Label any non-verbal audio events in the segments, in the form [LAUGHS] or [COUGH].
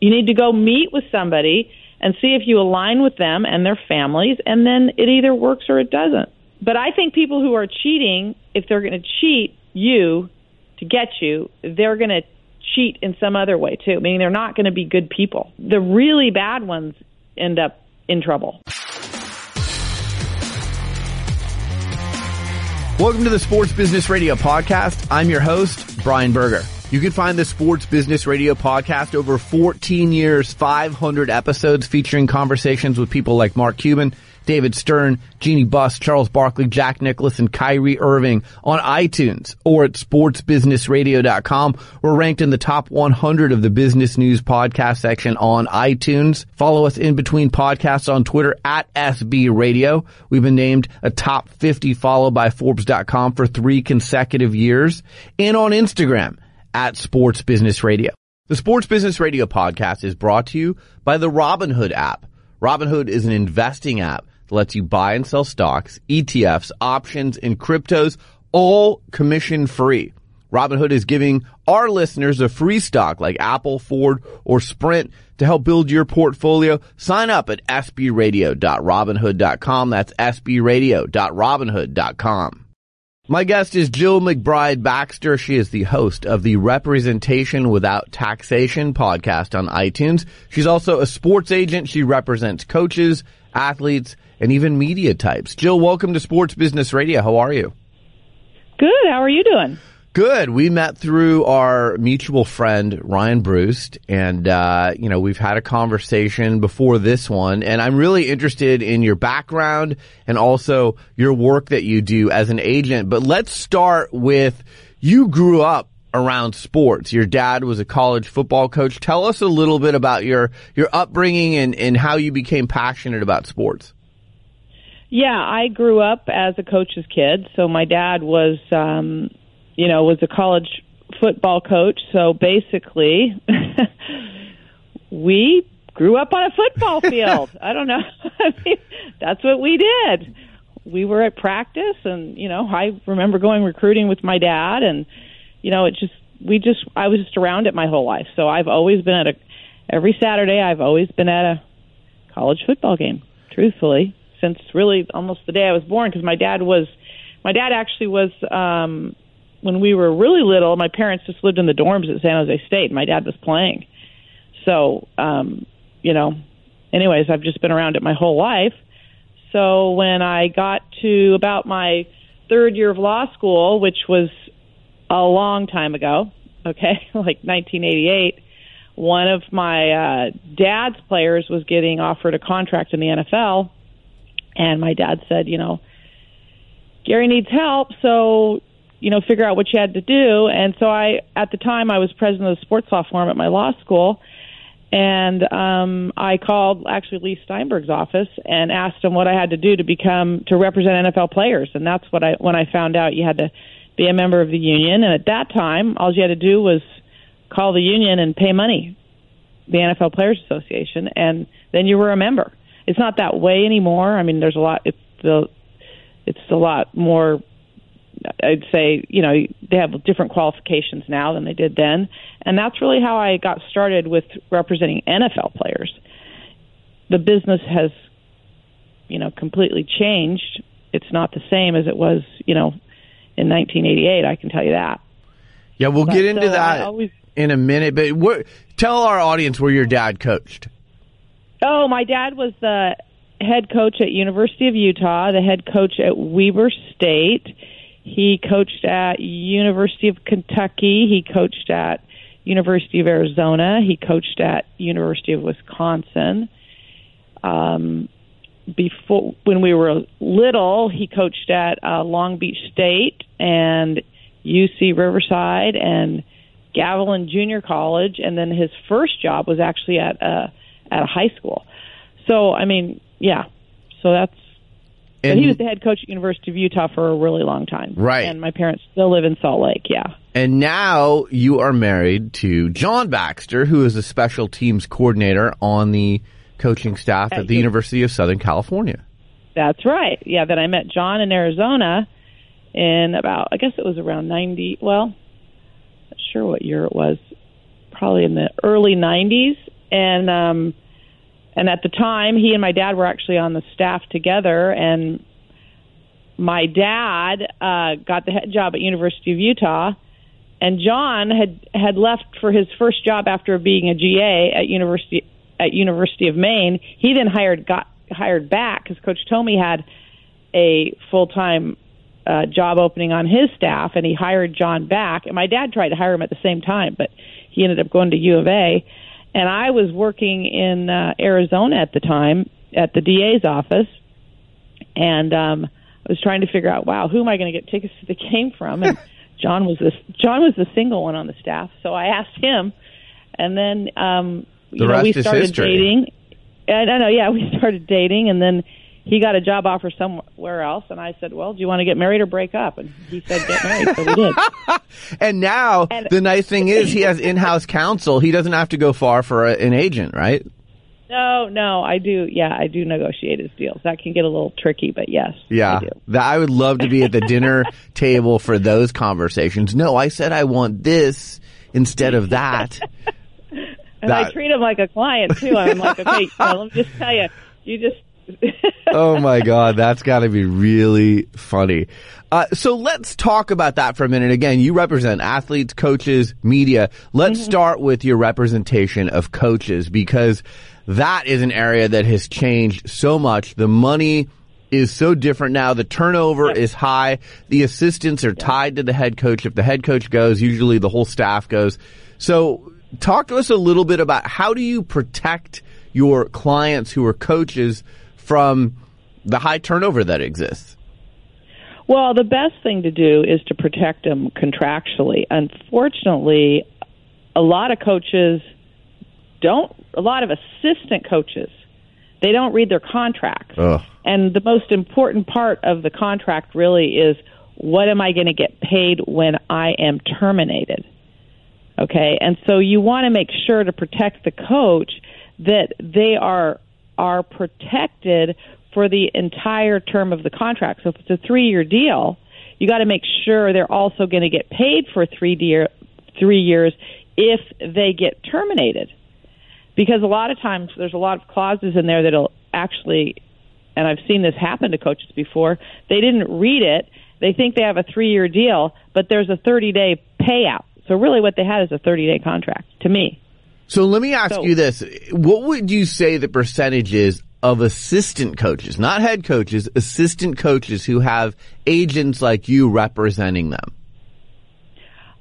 You need to go meet with somebody and see if you align with them and their families, and then it either works or it doesn't. But I think people who are cheating, if they're going to cheat you to get you, they're going to cheat in some other way too. Meaning they're not going to be good people. The really bad ones end up in trouble. Welcome to the Sports Business Radio podcast. I'm your host, Brian Berger. You can find the Sports Business Radio podcast over 14 years, 500 episodes featuring conversations with people like Mark Cuban, David Stern, Jeanie Buss, Charles Barkley, Jack Nicklaus, and Kyrie Irving on iTunes or at sportsbusinessradio.com. We're ranked in the top 100 of the business news podcast section on iTunes. Follow us in between podcasts on Twitter at SB Radio. We've been named a top 50 follow by Forbes.com for three consecutive years and on Instagram at Sports Business Radio. The Sports Business Radio podcast is brought to you by the Robinhood app. Robinhood is an investing app that lets you buy and sell stocks, ETFs, options, and cryptos, all commission free. Robinhood is giving our listeners a free stock like Apple, Ford, or Sprint to help build your portfolio. Sign up at sbradio.robinhood.com. That's sbradio.robinhood.com. My guest is Jill McBride Baxter. She is the host of the Representation Without Taxation podcast on iTunes. She's also a sports agent. She represents coaches, athletes, and even media types. Jill, welcome to Sports Business Radio. How are you? Good. How are you doing? Good. We met through our mutual friend Ryan Bruce, and uh, you know we've had a conversation before this one, and I'm really interested in your background and also your work that you do as an agent. But let's start with you grew up around sports. Your dad was a college football coach. Tell us a little bit about your your upbringing and and how you became passionate about sports. Yeah, I grew up as a coach's kid. So my dad was um you know, was a college football coach. So basically, [LAUGHS] we grew up on a football [LAUGHS] field. I don't know. [LAUGHS] I mean, that's what we did. We were at practice, and you know, I remember going recruiting with my dad, and you know, it just we just I was just around it my whole life. So I've always been at a every Saturday. I've always been at a college football game. Truthfully, since really almost the day I was born, because my dad was my dad actually was um when we were really little, my parents just lived in the dorms at San Jose State. My dad was playing. So, um, you know, anyways, I've just been around it my whole life. So when I got to about my third year of law school, which was a long time ago, okay, [LAUGHS] like 1988, one of my uh, dad's players was getting offered a contract in the NFL, and my dad said, you know, Gary needs help, so you know, figure out what you had to do. And so I, at the time, I was president of the sports law forum at my law school. And um, I called actually Leigh Steinberg's office and asked him what I had to do to become to represent NFL players. And that's what I when I found out you had to be a member of the union. And at that time, all you had to do was call the union and pay money, the NFL Players Association, and then you were a member. It's not that way anymore. I mean, there's a lot. It's the it's a lot more I'd say, you know, they have different qualifications now than they did then. And that's really how I got started with representing NFL players. The business has, you know, completely changed. It's not the same as it was, you know, in 1988. I can tell you that. Yeah, we'll but, get into so that always, in a minute. But what, tell our audience where your dad coached. Oh, my dad was the head coach at University of Utah, the head coach at Weber State he coached at University of Kentucky. He coached at University of Arizona. He coached at University of Wisconsin. Um, before when we were little, he coached at uh, Long Beach State and UC Riverside and Gavilan Junior College, and then his first job was actually at a at a high school. So I mean, yeah. So that's and but he was the head coach at the University of Utah for a really long time. Right. And my parents still live in Salt Lake, yeah. And now you are married to John Baxter, who is a special teams coordinator on the coaching staff at, at the University of Southern California. That's right. Yeah, that I met John in Arizona in about, I guess it was around 90, well, not sure what year it was, probably in the early 90s. and um, and at the time, he and my dad were actually on the staff together, and my dad uh, got the head job at University of Utah, and John had had left for his first job after being a GA at University at University of Maine. He then hired got hired back because Coach Tomey had a full time uh, job opening on his staff, and he hired John back. And my dad tried to hire him at the same time, but he ended up going to U of A. And I was working in uh, Arizona at the time at the DA's office, and um, I was trying to figure out, wow, who am I going to get tickets to the game from? And [LAUGHS] John was this John was the single one on the staff, so I asked him, and then um, you The know we rest is started history. dating. And I know, yeah, we started dating, and then he got a job offer somewhere else, and I said, "Well, do you want to get married or break up?" And he said, "Get married," so we did. [LAUGHS] And now And- the nice thing is he has in-house counsel. He doesn't have to go far for a, an agent, right? No, no, I do. Yeah, I do negotiate his deals. That can get a little tricky, but yes, Yeah, I do. that I would love to be at the dinner [LAUGHS] table for those conversations. No, I said I want this instead of that. [LAUGHS] And I treat him like a client too. I'm like, okay, know, let me just tell you, you just. Oh my god, that's got to be really funny. Uh, so let's talk about that for a minute. Again, you represent athletes, coaches, media. Let's start with your representation of coaches because that is an area that has changed so much. The money is so different now. The turnover is high. The assistants are tied to the head coach. If the head coach goes, usually the whole staff goes. So talk to us a little bit about how do you protect your clients who are coaches from the high turnover that exists? Well, the best thing to do is to protect them contractually. Unfortunately, a lot of coaches don't. A lot of assistant coaches they don't read their contracts. Ugh. And the most important part of the contract really is what am I going to get paid when I am terminated? Okay, and so you want to make sure to protect the coach that they are are protected for the entire term of the contract. So if it's a three year deal, you got to make sure they're also going to get paid for three year three years if they get terminated. Because a lot of times there's a lot of clauses in there that'll actually and I've seen this happen to coaches before they didn't read it they think they have a 3 year deal but there's a 30 day payout. So really what they had is a 30 day contract to me So let me ask So- you this. What would you say the percentage is of assistant coaches, not head coaches, assistant coaches who have agents like you representing them?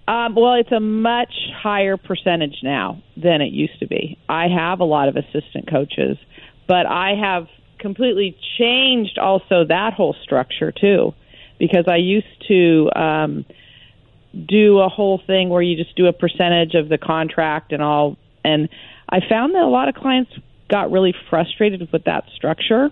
Um, well, it's a much higher percentage now than it used to be. I have a lot of assistant coaches, but I have completely changed also that whole structure too, because I used to um, do a whole thing where you just do a percentage of the contract and all, and I found that a lot of clients got really frustrated with that structure.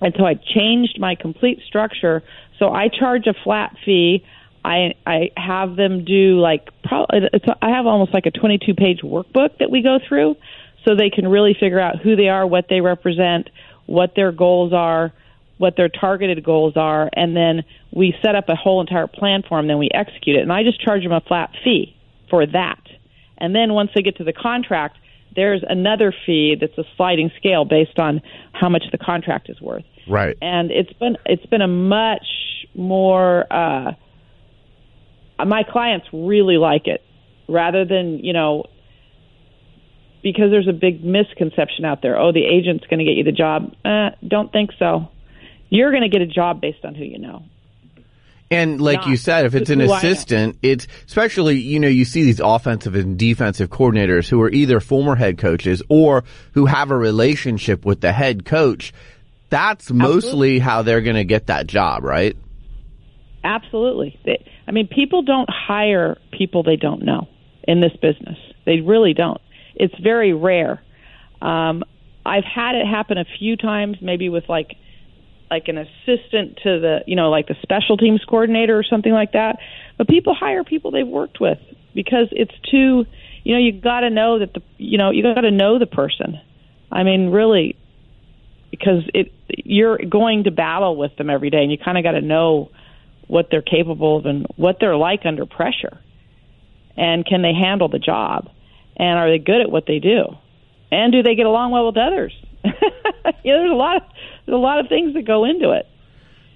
And so I changed my complete structure. So I charge a flat fee. I I have them do like probably it's I have almost like a 22 page workbook that we go through, so they can really figure out who they are, what they represent, what their goals are, what their targeted goals are, and then we set up a whole entire plan for them. Then we execute it, and I just charge them a flat fee for that. And then once they get to the contract, there's another fee that's a sliding scale based on how much the contract is worth. Right. and it's been it's been a much more uh my clients really like it rather than you know because there's a big misconception out there. Oh the agent's going to get you the job. Uh, don't think so. You're going to get a job based on who you know And like not you said, if it's an who I am. assistant, it's especially, you know, you see these offensive and defensive coordinators who are either former head coaches or who have a relationship with the head coach. That's mostly how they're going to get that job, right? Absolutely. They, I mean, people don't hire people they don't know in this business. They really don't. It's very rare. Um, I've had it happen a few times, maybe with like like an assistant to the you know like the special teams coordinator or something like that. But people hire people they've worked with because it's too you know you got to know that the you know you got to know the person. I mean, really, because it you're going to battle with them every day, and you kind of got to know what they're capable of and what they're like under pressure, and can they handle the job, and are they good at what they do? and do they get along well with others? [LAUGHS] you know, there's a lot of there's a lot of things that go into it.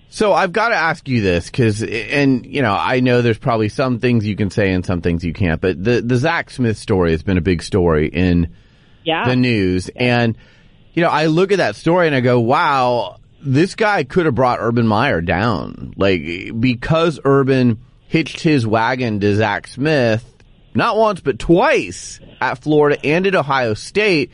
So I've got to ask you this because, and you know, I know there's probably some things you can say and some things you can't, but the the Zach Smith story has been a big story in yeah. the news, yeah. and you know, I look at that story and I go, wow, this guy could have brought Urban Meyer down, like because Urban hitched his wagon to Zach Smith not once but twice at Florida and at Ohio State.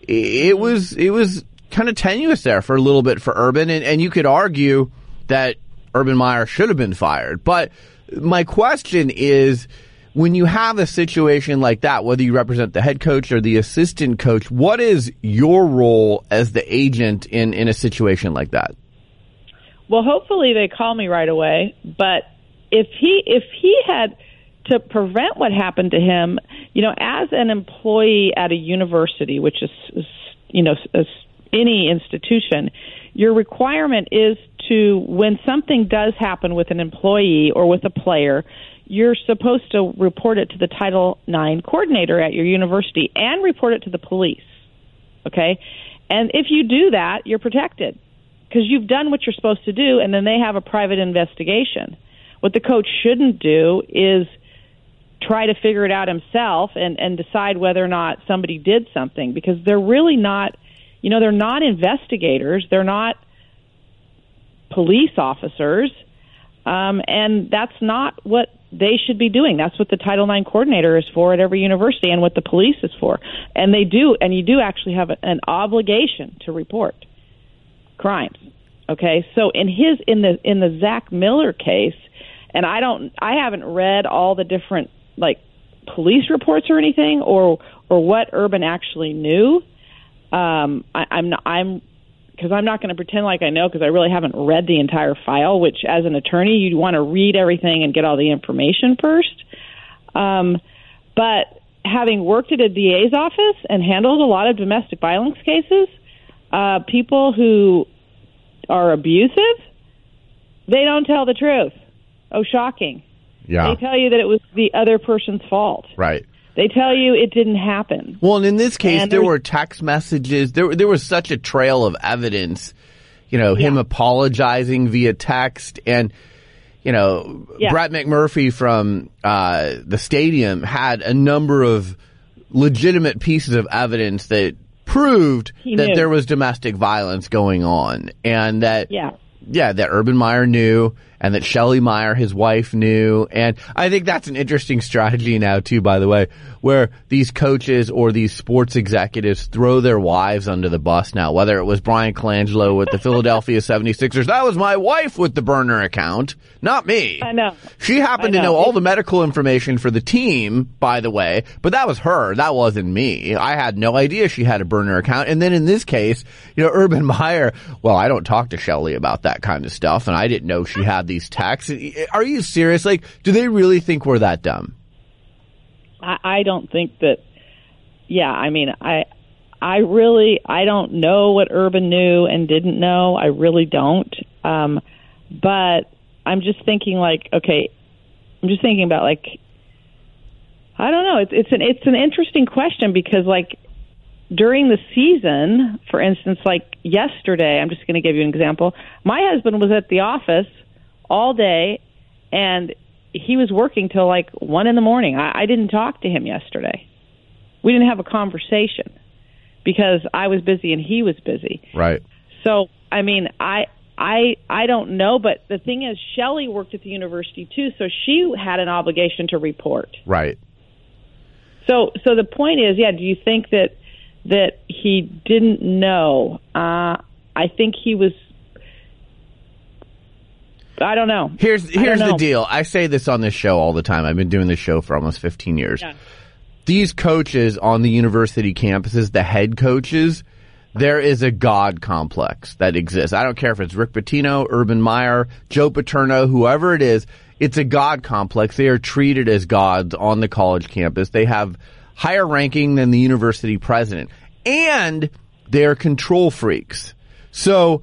It was it was kind of tenuous there for a little bit for Urban, and, and you could argue that Urban Meyer should have been fired. But my question is when you have a situation like that, whether you represent the head coach or the assistant coach, what is your role as the agent in, in a situation like that? Well, hopefully they call me right away. But if he if he had to prevent what happened to him, you know, as an employee at a university, which is, is you know, any institution, your requirement is to when something does happen with an employee or with a player, you're supposed to report it to the Title IX coordinator at your university and report it to the police. Okay? And if you do that, you're protected because you've done what you're supposed to do and then they have a private investigation. What the coach shouldn't do is try to figure it out himself and, and decide whether or not somebody did something because they're really not you know, they're not investigators, they're not police officers, um, and that's not what they should be doing. That's what the Title IX coordinator is for at every university, and what the police is for. And they do, and you do actually have an obligation to report crimes. Okay, so in his in the in the Zach Miller case, and I don't, I haven't read all the different like police reports or anything, or or what Urban actually knew um, I, I'm not, I'm because I'm not going to pretend like I know because I really haven't read the entire file. Which, as an attorney, you'd want to read everything and get all the information first. Um, but having worked at a DA's office and handled a lot of domestic violence cases, uh, people who are abusive, they don't tell the truth. Oh, shocking! Yeah, they tell you that it was the other person's fault. Right. They tell you it didn't happen. Well, and in this case, there were text messages. There, there was such a trail of evidence. You know, yeah. him apologizing via text, and you know, yeah. Brett McMurphy from uh, the stadium had a number of legitimate pieces of evidence that proved that there was domestic violence going on, and that yeah yeah, that Urban Meyer knew and that Shelley Meyer, his wife, knew. And I think that's an interesting strategy now, too, by the way, where these coaches or these sports executives throw their wives under the bus now, whether it was Bryan Colangelo with the Philadelphia [LAUGHS] 76ers. That was my wife with the burner account, not me. I know. She happened know. to know all the medical information for the team, by the way, but that was her. That wasn't me. I had no idea she had a burner account. And then in this case, you know, Urban Meyer, well, I don't talk to Shelley about that kind of stuff, and I didn't know she had these texts. Are you serious? Like, do they really think we're that dumb? I, I don't think that. Yeah, I mean, I, I really, I don't know what Urban knew and didn't know. I really don't. Um, but I'm just thinking, like, okay, I'm just thinking about like, I don't know. It's it's an it's an interesting question because like during the season, for instance, like yesterday, I'm just going to give you an example. My husband was at the office all day, and he was working till like one in the morning. I, I didn't talk to him yesterday. We didn't have a conversation because I was busy and he was busy. Right. So I mean, I I I don't know, but the thing is, Shelley worked at the university too, so she had an obligation to report. Right. So so the point is, yeah. Do you think that that he didn't know? Uh, I think he was I don't know. Here's here's the deal. I say this on this show all the time. I've been doing this show for almost 15 years. Yeah. These coaches on the university campuses, the head coaches, there is a God complex that exists. I don't care if it's Rick Pitino, Urban Meyer, Joe Paterno, whoever it is. It's a God complex. They are treated as gods on the college campus. They have higher ranking than the university president. And they're control freaks. So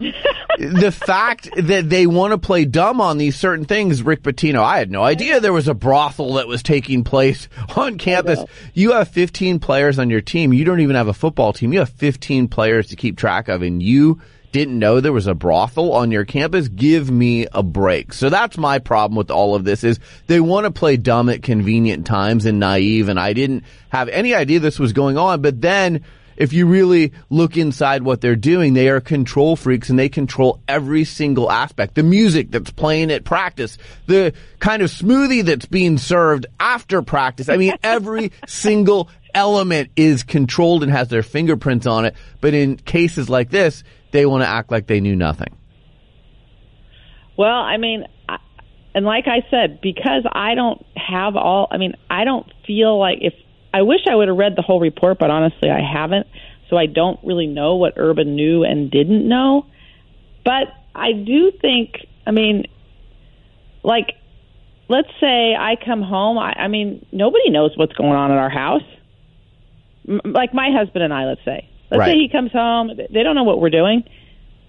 the fact that they want to play dumb on these certain things, Rick Pitino, I had no idea there was a brothel that was taking place on campus. You have 15 players on your team. You don't even have a football team. You have 15 players to keep track of and you didn't know there was a brothel on your campus. Give me a break. So that's my problem with all of this is they want to play dumb at convenient times and naive. And I didn't have any idea this was going on. But then if you really look inside what they're doing, they are control freaks and they control every single aspect. The music that's playing at practice, the kind of smoothie that's being served after practice. I mean, [LAUGHS] every single element is controlled and has their fingerprints on it. But in cases like this, they want to act like they knew nothing. Well, I mean, and like I said, because I don't have all, I mean, I don't feel like if I wish I would have read the whole report, but honestly, I haven't. So I don't really know what Urban knew and didn't know. But I do think, I mean, like, let's say I come home. I, I mean, nobody knows what's going on in our house. M- like my husband and I, let's say. Let's Right. say he comes home. They don't know what we're doing.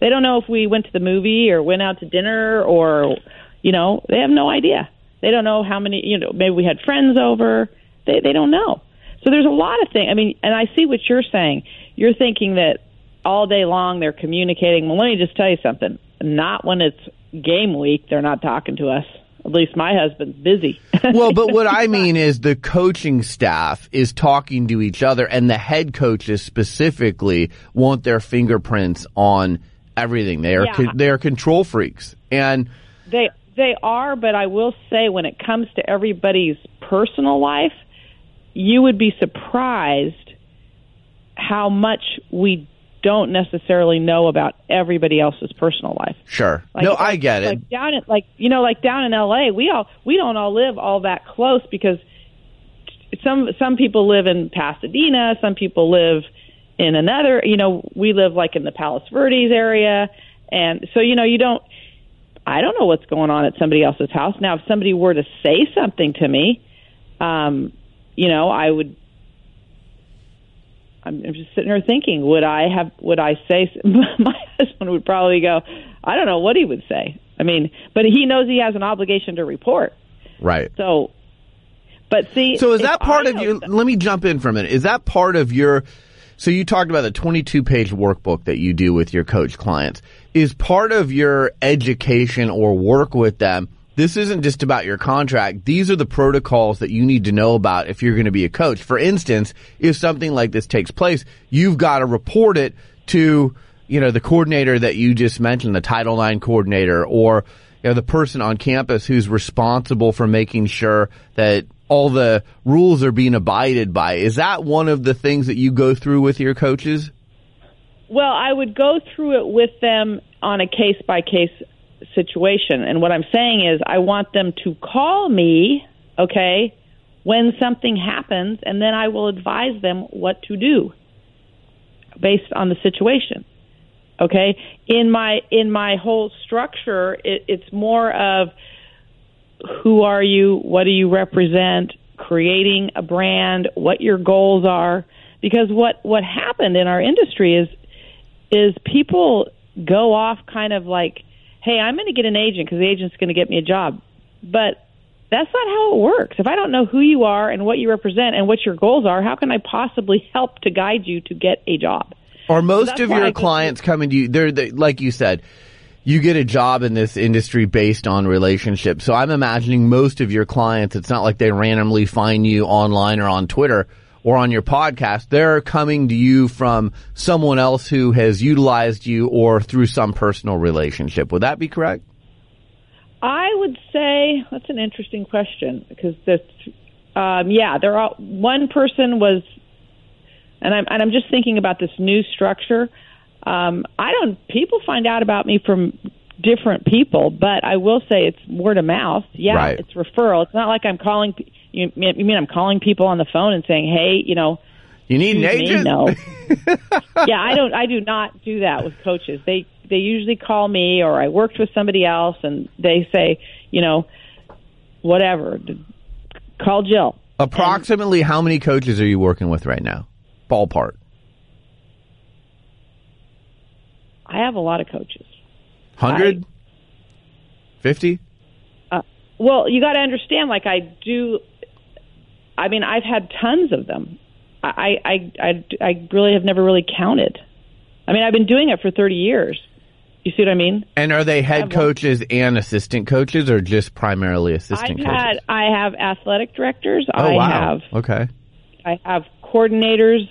They don't know if we went to the movie or went out to dinner or, you know, they have no idea. They don't know how many, you know, maybe we had friends over. They they don't know. So there's a lot of things. I mean, and I see what you're saying. You're thinking that all day long they're communicating. Well, let me just tell you something. Not when it's game week. They're not talking to us. At least my husband's busy. [LAUGHS] Well, but what I mean is the coaching staff is talking to each other and the head coaches specifically want their fingerprints on everything. They are, Yeah. they are control freaks. And They they are, but I will say when it comes to everybody's personal life, you would be surprised how much we don't necessarily know about everybody else's personal life. sure. Like, no, I get it. Like down in like you know like down in LA, we all we don't all live all that close because some some people live in Pasadena, some people live in another, you know, we live like in the Palos Verdes area and so you know you don't I don't know what's going on at somebody else's house. Now if somebody were to say something to me, um you know, I would I'm I'm just sitting here thinking, would I have, would I say, [LAUGHS] my husband would probably go, I don't know what he would say. I mean, but he knows he has an obligation to report. right. So, but see, So is that part I of your, some- let me jump in for a minute. Is that part of your, so you talked about the 22 page workbook that you do with your coach clients. Is part of your education or work with them, this isn't just about your contract. These are the protocols that you need to know about if you're going to be a coach. For instance, if something like this takes place, you've got to report it to, you know, the coordinator that you just mentioned, the Title IX coordinator, or, you know, the person on campus who's responsible for making sure that all the rules are being abided by. Is that one of the things that you go through with your coaches? Well, I would go through it with them on a case by case situation. And what I'm saying is, I want them to call me, okay, when something happens, and then I will advise them what to do based on the situation. Okay, in my in my whole structure, it, it's more of who are you, what do you represent, creating a brand, what your goals are. Because what what happened in our industry is is people go off kind of like, hey, I'm going to get an agent because the agent's going to get me a job. But that's not how it works. If I don't know who you are and what you represent and what your goals are, how can I possibly help to guide you to get a job? Are most that's of your clients coming to you? They're they, like you said, you get a job in this industry based on relationships. So I'm imagining most of your clients. It's not like they randomly find you online or on Twitter or on your podcast. They're coming to you from someone else who has utilized you or through some personal relationship. Would that be correct? I would say that's an interesting question because this, um, yeah, there are one person was, and I'm and I'm just thinking about this new structure. Um, I don't. People find out about me from different people, but I will say it's word of mouth. Yeah, Right. it's referral. It's not like I'm calling. pe- You, you mean I'm calling people on the phone and saying, "Hey, you know, You need an Excuse me, no. [LAUGHS] yeah, I don't. I do not do that with coaches. They they usually call me, or I worked with somebody else, and they say, you know, whatever. Call Jill. Approximately how many coaches are you working with right now? Ballpark. I have a lot of coaches. 100? 50? Uh, well, you got to understand. Like I do. I mean, I've had tons of them. I, I I I really have never really counted. I mean, I've been doing it for 30 years. You see what I mean? And are they head coaches and assistant coaches, or just primarily assistant I've coaches? had I have athletic directors. oh I wow. have okay. I have coordinators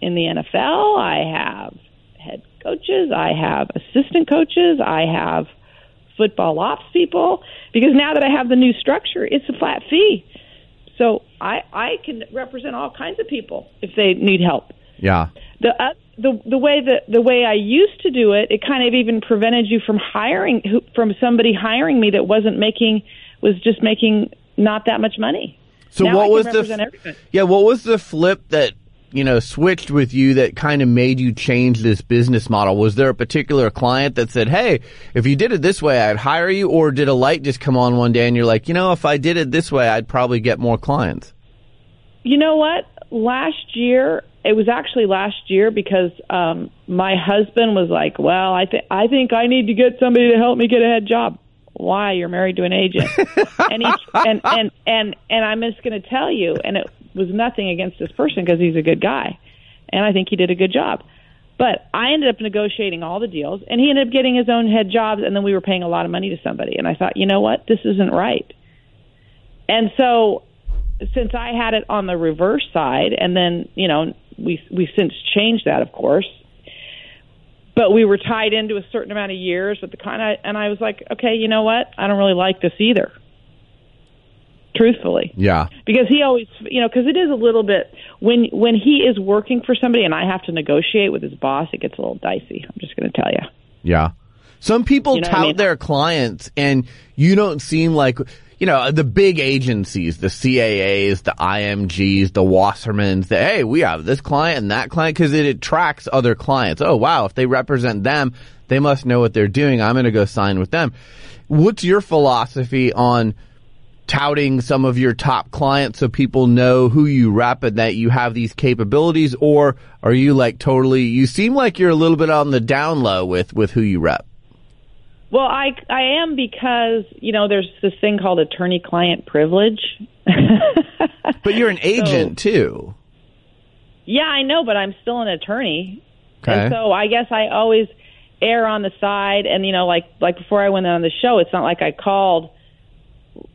in the NFL. I have head coaches. I have assistant coaches. I have football ops people. Because now that I have the new structure, it's a flat fee. So I I can represent all kinds of people if they need help. Yeah. The uh, the the way that the way I used to do it, it kind of even prevented you from hiring who- from somebody hiring me that wasn't making was just making not that much money. So Now what was the everybody. yeah? What was the flip that you know switched with you that kind of made you change this business model? Was there a particular client that said, "Hey, if you did it this way, I'd hire you," or did a light just come on one day and you're like, you know, if I did it this way, I'd probably get more clients? You know what? Last year, it was actually last year because um my husband was like, "Well, I think I think I need to get somebody to help me get a head job." Why? You're married to an agent. and he and and and and I'm just going to tell you and it was nothing against this person because he's a good guy. And I think he did a good job. But I ended up negotiating all the deals and he ended up getting his own head jobs and then we were paying a lot of money to somebody and I thought, "You know what? This isn't right." And so since I had it on the reverse side, and then you know we we since changed that, of course. But we were tied into a certain amount of years with the kind of, and I was like, okay, you know what? I don't really like this either. Truthfully, Yeah. because he always, you know, because it is a little bit when when he is working for somebody, and I have to negotiate with his boss, it gets a little dicey. I'm just going to tell you. Yeah. Some people You know tout I mean? their clients and you don't seem like, you know, the big agencies, the CAAs, the IMGs, the Wassermans, that, hey, we have this client and that client because it attracts other clients. Oh, wow. If they represent them, they must know what they're doing. I'm going to go sign with them. What's your philosophy on touting some of your top clients so people know who you rep and that you have these capabilities or are you like totally you seem like you're a little bit on the down low with with who you rep Well, I I am because you know there's this thing called attorney client privilege. [LAUGHS] but you're an agent too Yeah, I know, but I'm still an attorney. Okay. And so I guess I always err on the side and you know like like before I went on the show, it's not like I called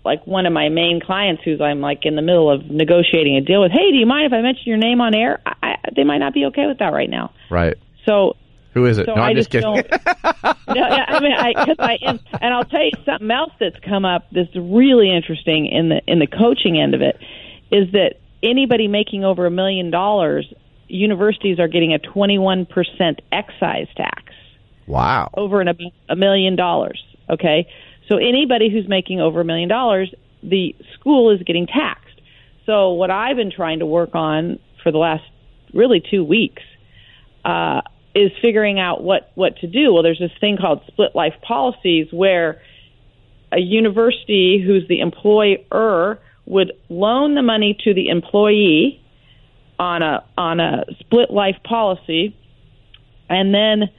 like one of my main clients who's I'm like in the middle of negotiating a deal with, "Hey, do you mind if I mention your name on air?" I, I, they might not be okay with that right now. right So who is it so no I i'm just, kidding don't. [LAUGHS] no, yeah, I mean, I, cause I and, and I'll tell you something else that's come up that's really interesting in the in the coaching end of it is that anybody making over a million dollars, universities are getting a twenty one percent excise tax wow over and above a million dollars. Okay, so anybody who's making over a million dollars, the school is getting taxed. So what I've been trying to work on for the last really two weeks uh, is figuring out what what to do. Well, there's this thing called split life policies where a university who's the employer would loan the money to the employee on a on a split life policy, and then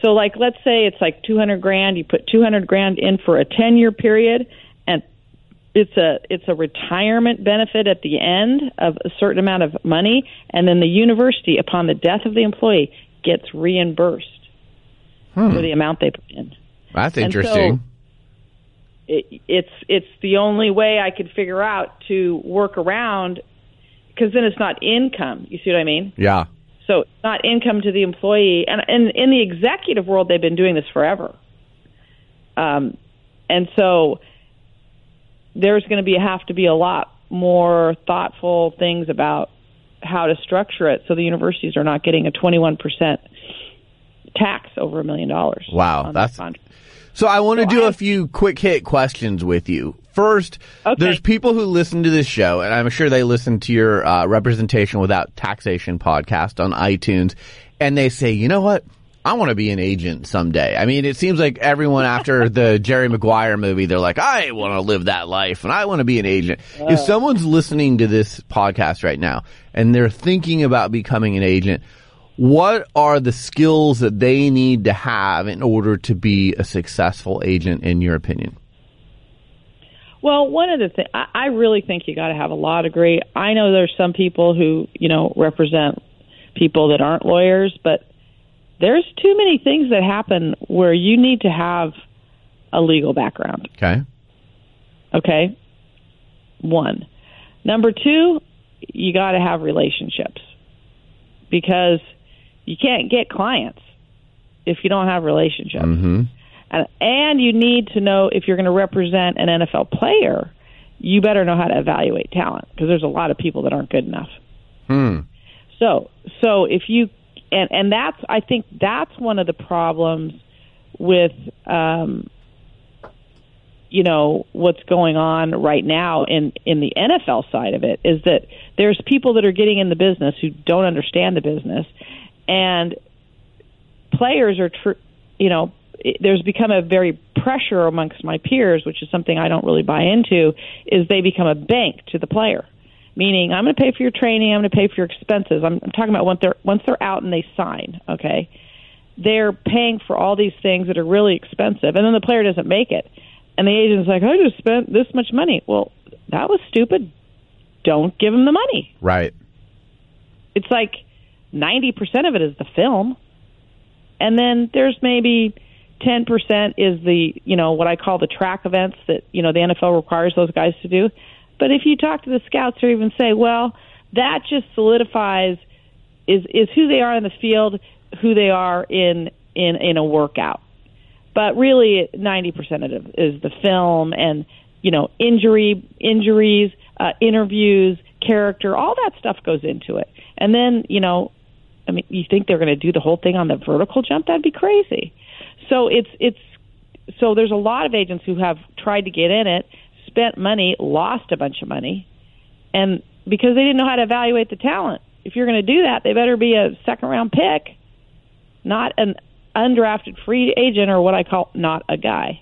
so like let's say it's like 200 grand you put 200 grand in for a 10 year period and it's a it's a retirement benefit at the end of a certain amount of money and then the university upon the death of the employee gets reimbursed for hmm. the amount they put in that's interesting so- it, it's it's the only way I could figure out to work around because then it's not income. You see what I mean? yeah So it's not income to the employee, and, and in the executive world, they've been doing this forever. Um, and so there's going to be have to be a lot more thoughtful things about how to structure it, so the universities are not getting a 21 percent tax over a million dollars. Wow, that's- So I want to So do I- a few quick hit questions with you. First, Okay. there's people who listen to this show, and I'm sure they listen to your uh, representation without taxation podcast on iTunes, and they say, you know what? I want to be an agent someday. I mean, it seems like everyone after [LAUGHS] the Jerry Maguire movie, they're like, I want to live that life and I want to be an agent. if someone's listening to this podcast right now and they're thinking about becoming an agent, what are the skills that they need to have in order to be a successful agent, in your opinion? Well, one of the things I, I really think you got to have a law degree. I know there's some people who you know represent people that aren't lawyers, but there's too many things that happen where you need to have a legal background. Okay. Okay. One. Number two, you got to have relationships because you can't get clients if you don't have relationships. Mm-hmm. And, and you need to know if you're going to represent an NFL player, you better know how to evaluate talent because there's a lot of people that aren't good enough. Hmm. So, so if you and and that's I think that's one of the problems with um, you know what's going on right now in in the NFL side of it is that there's people that are getting in the business who don't understand the business, and players are tr- you know there's become a very pressure amongst my peers, which is something I don't really buy into, is they become a bank to the player. Meaning, I'm going to pay for your training, I'm going to pay for your expenses. I'm, I'm talking about once they're once they're out and they sign. Okay, they're paying for all these things that are really expensive, and then the player doesn't make it, and the agent's like, "I just spent this much money." Well, that was stupid. Don't give them the money. Right. It's like ninety percent of it is the film, and then there's maybe 10% is the, you know, what I call the track events that, you know, the NFL requires those guys to do. But if you talk to the scouts or even say, well, that just solidifies is is who they are in the field, who they are in in in a workout. But really 90% of it is the film and, you know, injury injuries, uh, interviews, character, all that stuff goes into it. And then, you know, I mean, you think they're going to do the whole thing on the vertical jump? That'd be crazy. So it's it's so there's a lot of agents who have tried to get in it, spent money, lost a bunch of money, and because they didn't know how to evaluate the talent. If you're going to do that, they better be a second round pick, not an undrafted free agent or what I call not a guy.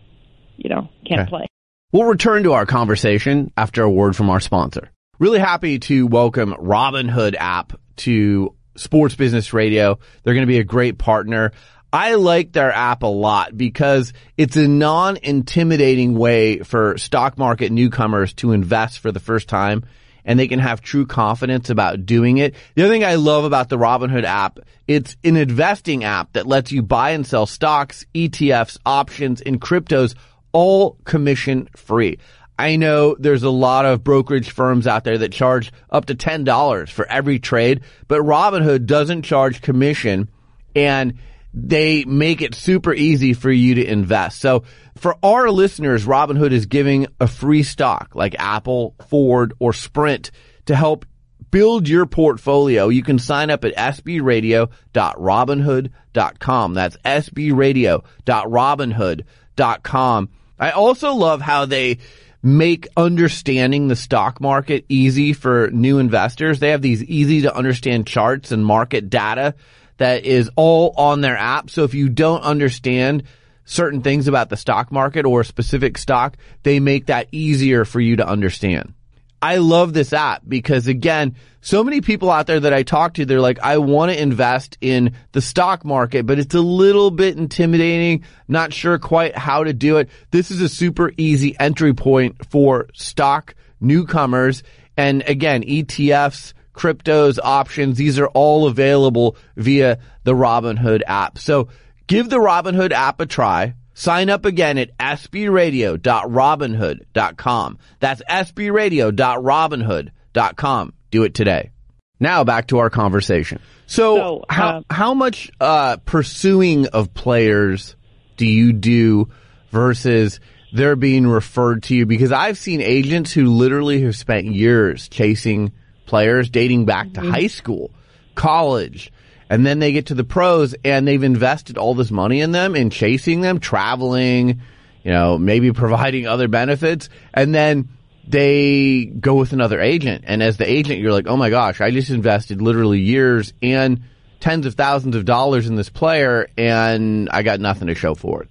You know, can't Okay. play. We'll return to our conversation after a word from our sponsor. Really happy to welcome Robinhood app to Sports Business Radio. They're going to be a great partner. I like their app a lot because it's a non-intimidating way for stock market newcomers to invest for the first time and they can have true confidence about doing it. The other thing I love about the Robinhood app, it's an investing app that lets you buy and sell stocks, ETFs, options, and cryptos all commission free. I know there's a lot of brokerage firms out there that charge up to $10 for every trade, but Robinhood doesn't charge commission and they make it super easy for you to invest. So for our listeners, Robinhood is giving a free stock like Apple, Ford, or Sprint to help build your portfolio. You can sign up at sbradio.robinhood.com. That's sbradio.robinhood.com. I also love how they make understanding the stock market easy for new investors. They have these easy to understand charts and market data that is all on their app. So if you don't understand certain things about the stock market or a specific stock, they make that easier for you to understand. I love this app because again, so many people out there that I talk to, they're like, I want to invest in the stock market, but it's a little bit intimidating, not sure quite how to do it. This is a super easy entry point for stock newcomers. And again, ETFs, cryptos, options, these are all available via the Robinhood app. So give the Robinhood app a try. Sign up again at sbradio.robinhood.com. That's sbradio.robinhood.com. Do it today. Now back to our conversation. So, So, how um, how much uh, pursuing of players do you do versus they're being referred to you? Because I've seen agents who literally have spent years chasing players dating back to mm-hmm. high school, college, and then they get to the pros and they've invested all this money in them in chasing them, traveling, you know, maybe [LAUGHS] providing other benefits, and then they go with another agent. And as the agent, you're like, oh my gosh, I just invested literally years and tens of thousands of dollars in this player and I got nothing to show for it.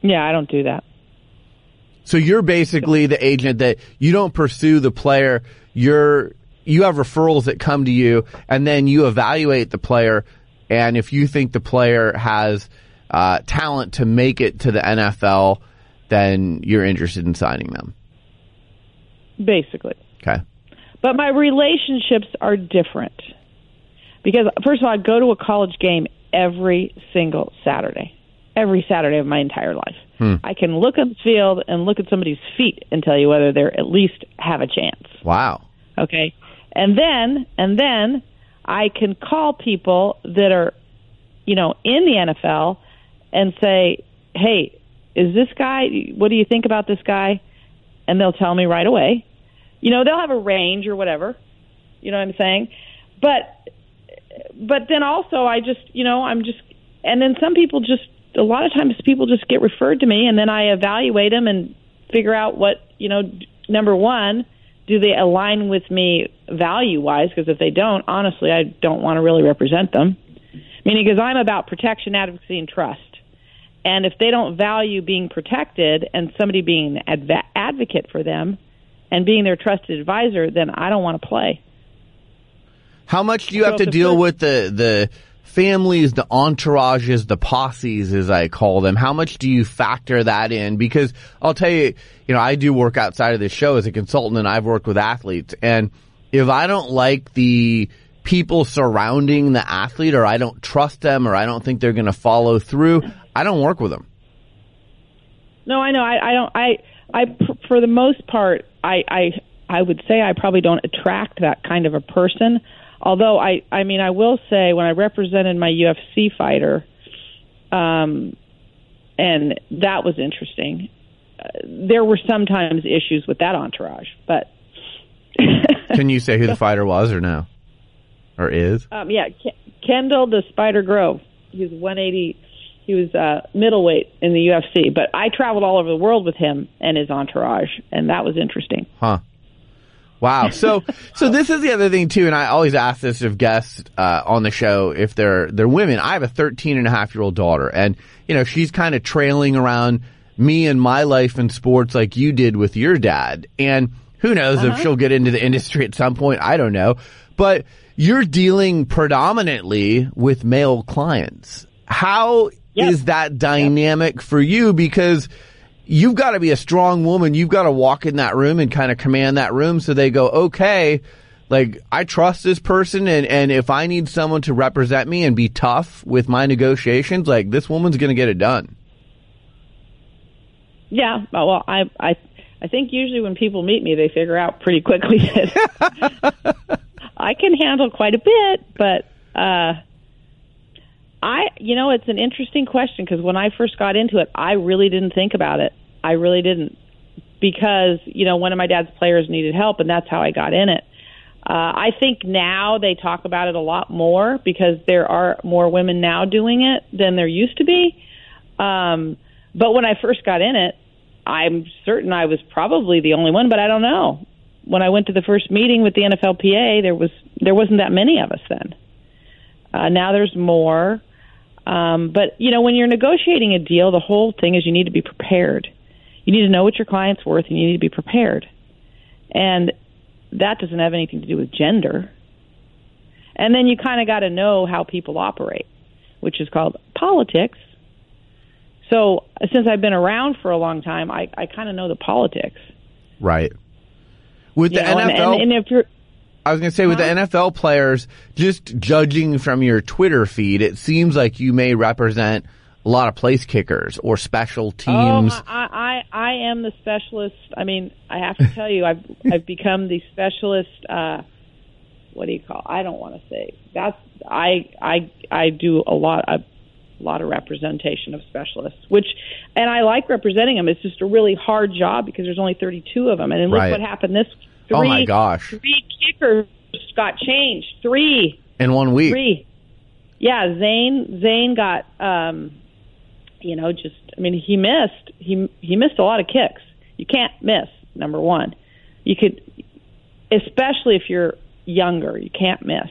Yeah, I don't do that. So you're basically the agent that you don't pursue the player. You're you have referrals that come to you, and then you evaluate the player, and if you think the player has uh, talent to make it to the NFL, then you're interested in signing them. Basically. Okay. But my relationships are different. Because, first of all, I go to a college game every single Saturday, every Saturday of my entire life. Hmm. I can look at the field and look at somebody's feet and tell you whether they're at least have a chance. Wow. Okay. And then, and then I can call people that are, you know, in the NFL and say, hey, is this guy, what do you think about this guy? And they'll tell me right away. You know, they'll have a range or whatever. You know what I'm saying? But, but then also I just, you know, I'm just, and then some people just, a lot of times people just get referred to me and then I evaluate them and figure out what, you know, number one, do they align with me value wise? Because if they don't, honestly, I don't want to really represent them. Meaning, because I'm about protection, advocacy, and trust. And if they don't value being protected and somebody being an adv- advocate for them and being their trusted advisor, then I don't want to play. How much do you So have to deal with the the families, the entourages, the posses, as I call them? How much do you factor that in? Because I'll tell you, you know, I do work outside of this show as a consultant, and I've worked with athletes, and if I don't like the people surrounding the athlete, or I don't trust them, or I don't think they're going to follow through, I don't work with them. No, I know. I, I don't. I, I, for the most part, I, I, I would say I probably don't attract that kind of a person. Although I, I mean, I will say when I represented my UFC fighter, um, and that was interesting. Uh, there were sometimes issues with that entourage, but [LAUGHS] Can you say who the fighter was, or no, or is? um, yeah, Ke- Kendall the Spider Grove. He was 180. He was uh, middleweight in the UFC, but I traveled all over the world with him and his entourage, and that was interesting. Huh. Wow. [LAUGHS] So, so this is the other thing too, and I always ask this of guests uh, on the show if they're they're women. I have a 13 and a half year old daughter, and you know she's kind of trailing around me and my life in sports like you did with your dad. And who knows if she'll get into the industry at some point? I don't know. But you're dealing predominantly with male clients. How is Yep. that dynamic for you? Because you've got to be a strong woman. You've got to walk in that room and kind of command that room so they go, okay, like I trust this person and, and if I need someone to represent me and be tough with my negotiations, like this woman's going to get it done. Yeah, uh, well, I I I think usually when people meet me, they figure out pretty quickly [LAUGHS] that I can handle quite a bit. But uh, I, you know, it's an interesting question because when I first got into it, I really didn't think about it. I really didn't because you know one of my dad's players needed help, and that's how I got in it. Uh, I think now they talk about it a lot more because there are more women now doing it than there used to be. Um, but when I first got in it, I'm certain I was probably the only one, but I don't know. When I went to the first meeting with the NFLPA, there was there wasn't that many of us then. Uh, now there's more. Um, but you know, when you're negotiating a deal, the whole thing is you need to be prepared. You need to know what your client's worth, and you need to be prepared. And that doesn't have anything to do with gender. And then you kind of got to know how people operate, which is called politics. So since I've been around for a long time, I, I kind of know the politics. Right. With you the know, and, NFL, and, and if you're I was going to say with the NFL players, just judging from your Twitter feed, it seems like you may represent a lot of place kickers or special teams. Oh, I, I I am the specialist. I mean, I have to tell you, I've [LAUGHS] I've become the specialist. Uh, what do you call? I don't want to say that's I I I do a lot a lot of representation of specialists, which and I like representing them. It's just a really hard job because there's only 32 of them, and then look Right. what happened this. Three, Oh, my gosh. Three kickers got changed. Three in one week. three. Yeah, Zane Zane got um you know, just I mean he missed he he missed a lot of kicks. You can't miss, number 1. You could especially if you're younger, you can't miss.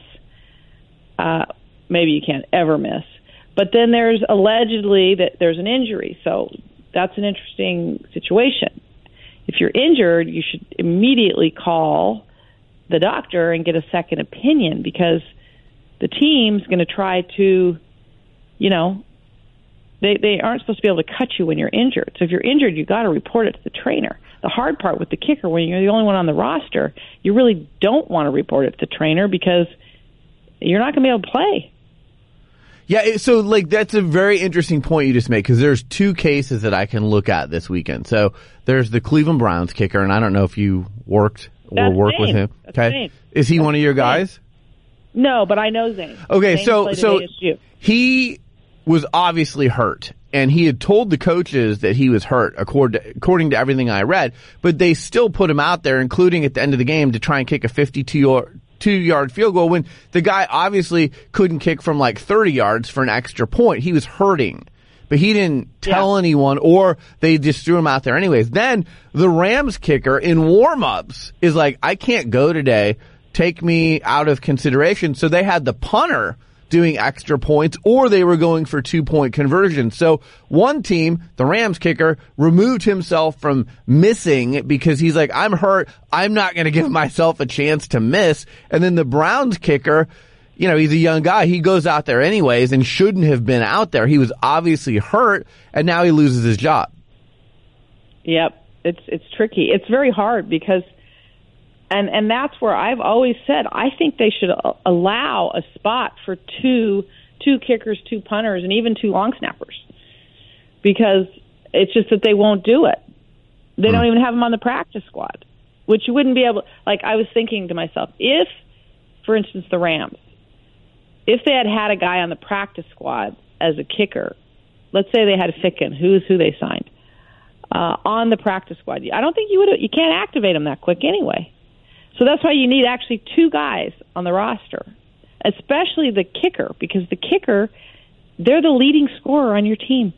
Uh maybe you can't ever miss. But then there's allegedly that there's an injury. So that's an interesting situation. If you're injured, you should immediately call the doctor and get a second opinion because the team's going to try to, you know, they they aren't supposed to be able to cut you when you're injured. So if you're injured, you got to report it to the trainer. The hard part with the kicker, when you're the only one on the roster, you really don't want to report it to the trainer because you're not going to be able to play. Yeah, so like that's a very interesting point you just made because there's two cases that I can look at this weekend. So there's the Cleveland Browns kicker, and I don't know if you worked or That's work with him. That's Okay, Zane. is he That's one of your Zane. guys? No, but I know Zane. Okay, Zane so so he was obviously hurt, and he had told the coaches that he was hurt, according to, according to everything I read. But they still put him out there, including at the end of the game, to try and kick a 52 yard, two yard field goal when the guy obviously couldn't kick from like 30 yards for an extra point. He was hurting. But he didn't tell Yeah. anyone, or they just threw him out there anyways. Then the Rams kicker in warm-ups is like, I can't go today. Take me out of consideration. So they had the punter doing extra points or they were going for two point conversions. So one team, the Rams kicker, removed himself from missing because he's like, I'm hurt. I'm not going to give [LAUGHS] myself a chance to miss. And then the Browns kicker, you know, he's a young guy. He goes out there anyways and shouldn't have been out there. He was obviously hurt and now he loses his job. Yep, it's it's tricky. It's very hard because, and and that's where I've always said I think they should allow a spot for two two kickers, two punters, and even two long snappers, because it's just that they won't do it. They don't even have them on the practice squad, which you wouldn't be able. Like I was thinking to myself, if, for instance, the Rams, if they had had a guy on the practice squad as a kicker, let's say they had Ficken, who's who they signed uh, on the practice squad. I don't think you would. You can't activate them that quick anyway. So that's why you need actually two guys on the roster, especially the kicker, because the kicker, they're the leading scorer on your team.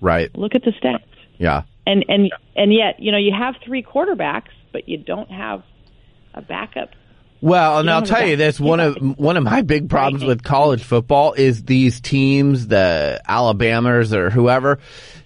Right. Look at the stats. Yeah. And and and yet, you know, you have three quarterbacks, but you don't have a backup. Well, and I'll tell you, this: one of one of my big problems with college football is these teams, the Alabamas or whoever,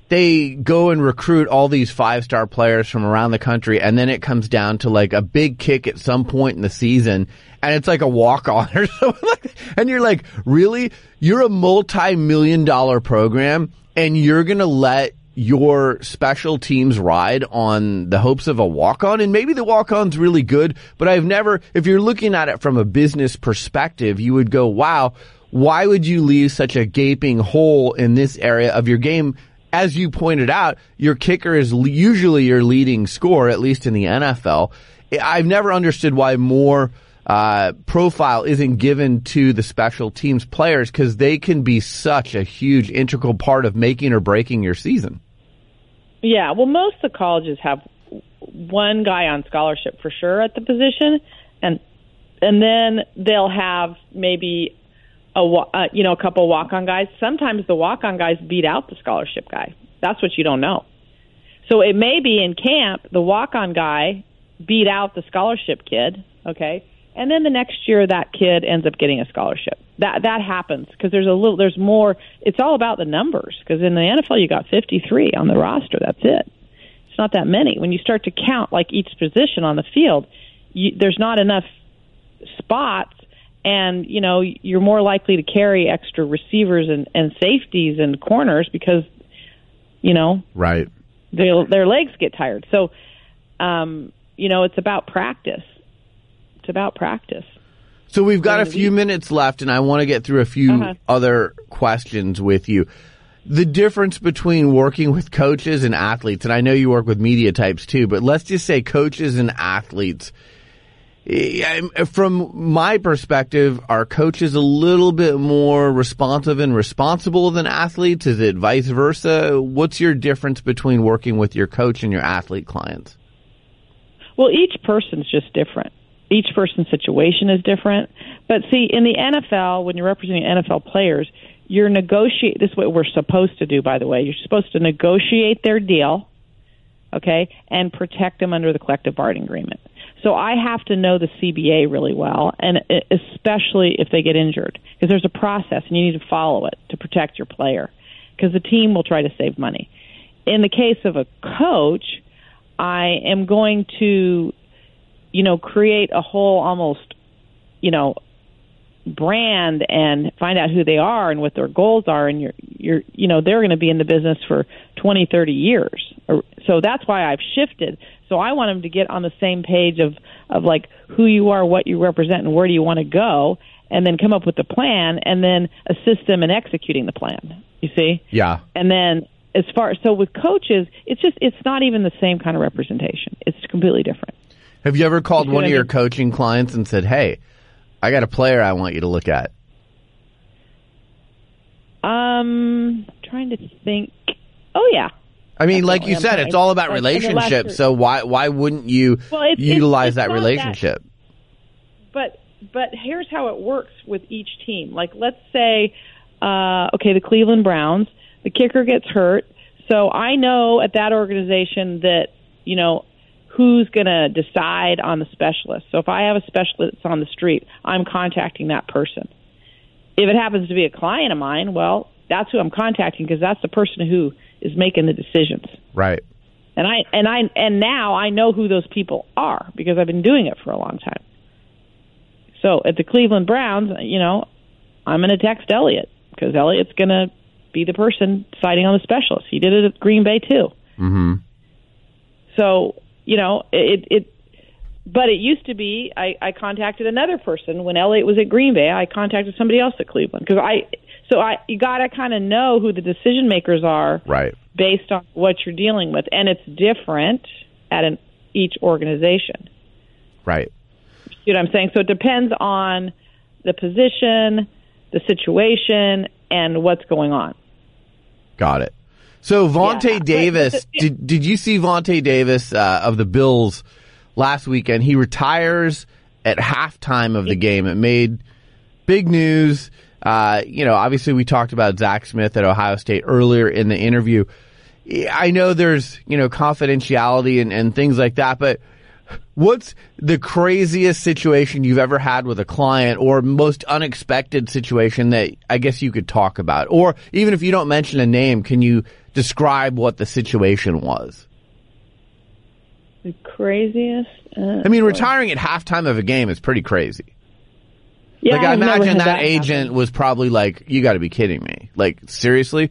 they go and recruit all these five star players from around the country, and then it comes down to like a big kick at some point in the season, and it's like a walk on [LAUGHS] or something. And you're like, really? You're a multi million dollar program, and you're gonna let your special teams ride on the hopes of a walk on and maybe the walk on's really good, but I've never, if you're looking at it from a business perspective, you would go, wow, why would you leave such a gaping hole in this area of your game? As you pointed out, your kicker is usually your leading scorer, at least in the NFL. I've never understood why more uh, profile isn't given to the special teams players because they can be such a huge integral part of making or breaking your season. Yeah, well, most of the colleges have one guy on scholarship for sure at the position, and and then they'll have maybe a uh, you know a couple walk on guys. Sometimes the walk on guys beat out the scholarship guy. That's what you don't know. So it may be in camp the walk on guy beat out the scholarship kid, okay, and then the next year that kid ends up getting a scholarship. That that happens because there's a little there's more. It's all about the numbers because in the NFL you got 53 on the roster. That's it. It's not that many. When you start to count like each position on the field, you, there's not enough spots and you know you're more likely to carry extra receivers and, and safeties and corners because you know Right. their their legs get tired. So, um, you know, it's about practice. It's about practice. So we've got a few minutes left, and I want to get through a few Uh-huh. other questions with you. The difference between working with coaches and athletes, and I know you work with media types too, but let's just say coaches and athletes. From my perspective, are coaches a little bit more responsive and responsible than athletes? Is it vice versa? What's your difference between working with your coach and your athlete clients? Well, each person's just different. Each person's situation is different. But see, in the NFL, when you're representing NFL players, you're negotiate. This is what we're supposed to do, by the way. You're supposed to negotiate their deal, okay, and protect them under the collective bargaining agreement. So I have to know the CBA really well, and especially if they get injured, because there's a process and you need to follow it to protect your player, because the team will try to save money. In the case of a coach, I am going to you know, create a whole almost, you know, brand and find out who they are and what their goals are and you're you're you know they're going to be in the business for 20 30 years so that's why I've shifted so I want them to get on the same page of of like who you are what you represent and where do you want to go and then come up with the plan and then assist them in executing the plan. You see? Yeah. And then as far so with coaches it's just it's not even the same kind of representation. It's completely different. Have you ever called You one of I your coaching clients and said, "Hey, I got a player I want you to look at"? um trying to think. Oh yeah I mean, like you said, it's all about Like, in the last relationships. So why why wouldn't you Well, it's- it's- utilize it's that not that- relationship? but but here's how it works with each team. Like let's say, uh, okay, the Cleveland Browns, the kicker gets hurt, so I know at that organization that you know who's going to decide on the specialist. So if I have a specialist on the street, I'm contacting that person. If it happens to be a client of mine, well, that's who I'm contacting because that's the person who is making the decisions. Right. And I and I and now I know who those people are because I've been doing it for a long time. So at the Cleveland Browns, you know, I'm going to text Eliot because Eliot's going to be the person deciding on the specialist. He did it at Green Bay too. Mm-hmm. So you know, it it. But it used to be I, I contacted another person when Eliot was at Green Bay. I contacted somebody else at Cleveland because I. So I you got to kind of know who the decision makers are Right. based on what you're dealing with, and it's different at an each organization. Right. See what I'm saying? So it depends on the position, the situation, and what's going on. Got it. So Vontae Yeah, [LAUGHS] Davis, did did you see Vontae Davis uh, of the Bills last weekend? He retires at halftime of the game. It made big news. Uh, you know, obviously we talked about Zach Smith at Ohio State earlier in the interview. I know there's you know confidentiality and, and things like that, but what's the craziest situation you've ever had with a client or most unexpected situation that I guess you could talk about? Or even if you don't mention a name, can you describe what the situation was? The craziest. Uh, I mean, retiring at halftime of a game is pretty crazy. Yeah, like I I've imagine had that, agent was probably like, "You got to be kidding me!" Like seriously.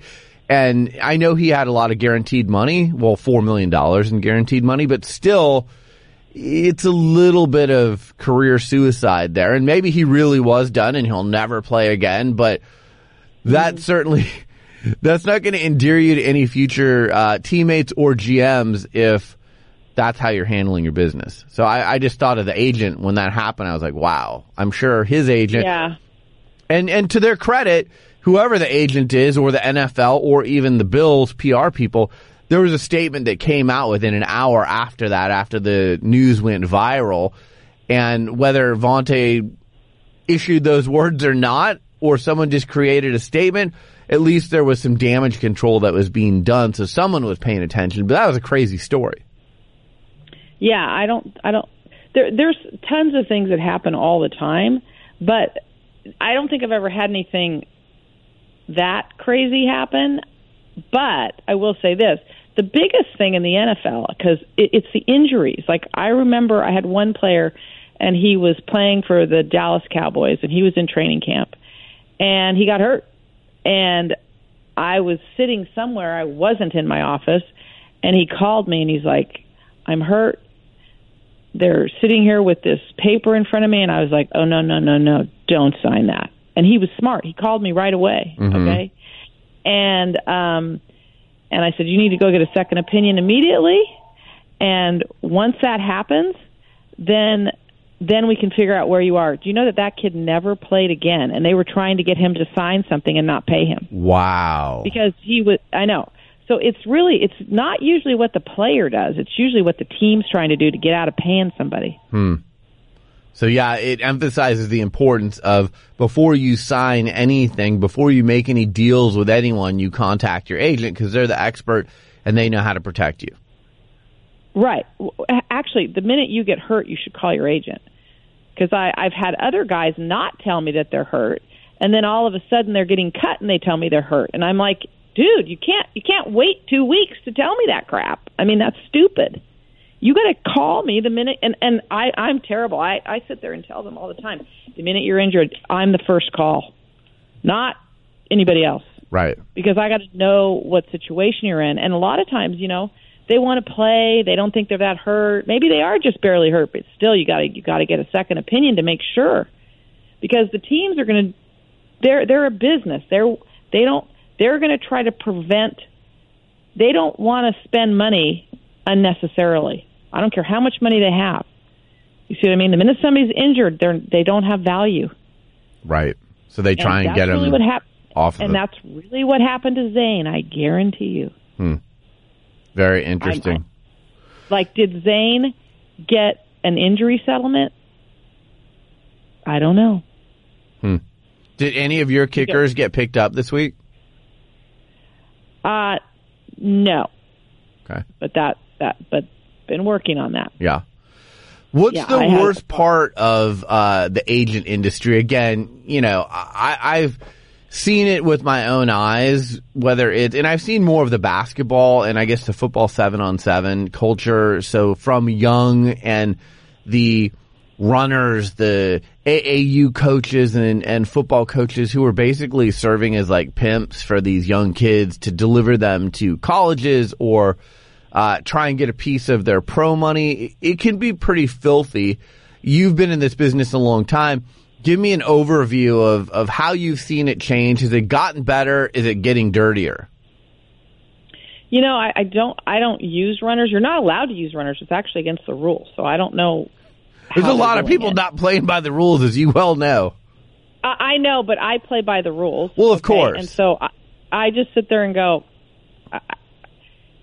And I know he had a lot of guaranteed money, well, four million dollars in guaranteed money, but still, it's a little bit of career suicide there. And maybe he really was done, and he'll never play again. But that Mm-hmm. certainly, [LAUGHS] that's not going to endear you to any future uh, teammates or GMs if that's how you're handling your business. So I, I just thought of the agent when that happened. I was like, wow. I'm sure his agent Yeah. and and to their credit, whoever the agent is, or the NFL, or even the Bills PR people, there was a statement that came out within an hour after that, after the news went viral, and whether Vontae issued those words or not, or someone just created a statement. At least there was some damage control that was being done, so someone was paying attention. But that was a crazy story. Yeah, I don't. I don't. There, there's tons of things that happen all the time, but I don't think I've ever had anything that crazy happen. But I will say this: the biggest thing in the NFL because it, it's the injuries. Like I remember, I had one player, and he was playing for the Dallas Cowboys, and he was in training camp, and he got hurt, and I was sitting somewhere. I wasn't in my office, and he called me, and he's like, "I'm hurt." They're sitting here with this paper in front of me and I was like, "Oh no, no, no, no, don't sign that." And he was smart. He called me right away, okay? And um and I said, "You need to go get a second opinion immediately." And once that happens, then then we can figure out where you are. Do you know that that kid never played again and they were trying to get him to sign something and not pay him? Wow. because he was I know. So it's really it's not usually what the player does. It's usually what the team's trying to do to get out of paying somebody. Hmm. So yeah, it emphasizes the importance of before you sign anything, before you make any deals with anyone, you contact your agent because they're the expert and they know how to protect you. Right. Actually, the minute you get hurt, you should call your agent. Because I I've had other guys not tell me that they're hurt, and then all of a sudden they're getting cut and they tell me they're hurt, and I'm like, dude, you can't you can't wait two weeks to tell me that crap. I mean, that's stupid. You got to call me the minute, and and I I'm terrible. I I sit there and tell them all the time. The minute you're injured, I'm the first call, not anybody else, Right. because I got to know what situation you're in. And a lot of times, you know, they want to play. They don't think they're that hurt. Maybe they are just barely hurt, but still, you got to you got to get a second opinion to make sure, because the teams are going to they're they're a business. They're they don't they're going to try to prevent. They don't want to spend money unnecessarily. I don't care how much money they have. You see what I mean? The minute somebody's injured, they're they don't have value. Right. So they try and, that's get really what hap- off of and it. that's really what happened to Zane. I guarantee you. Hmm. Very interesting. Like, did Zane get an injury settlement? I don't know. Hmm. Did any of your kickers get picked up this week? Uh, no, Okay. but that that but been working on that. Yeah. What's Yeah, the I worst part of uh, the agent industry? Again, you know, I, I've seen it with my own eyes, whether it's, and I've seen more of the basketball and I guess the football seven on seven culture. So from young and the runners, the AAU coaches and, and football coaches who are basically serving as like pimps for these young kids to deliver them to colleges or uh, try and get a piece of their pro money. It can be pretty filthy. You've been in this business a long time. Give me an overview of, of how you've seen it change. Has it gotten better? Is it getting dirtier? You know, I, I don't I don't use runners. You're not allowed to use runners. It's actually against the rules. So I don't know. There's a lot of people it. not playing by the rules, as you well know. I, I know, but I play by the rules. Well, of okay? course. And so I, I just sit there and go. I-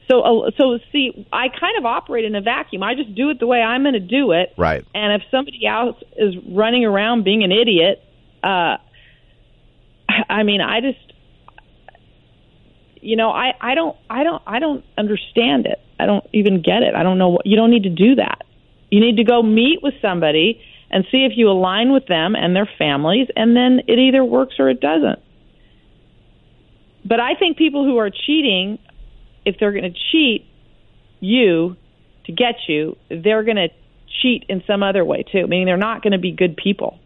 So, uh, so see, I kind of operate in a vacuum. I just do it the way I'm going to do it. Right. And if somebody else is running around being an idiot, uh, I mean, I just, you know, I, I don't, I don't, I don't understand it. I don't even get it. I don't know what, you don't need to do that. You need to go meet with somebody and see if you align with them and their families, and then it either works or it doesn't. But I think people who are cheating, if they're going to cheat you to get you, they're going to cheat in some other way too. Meaning they're not going to be good people.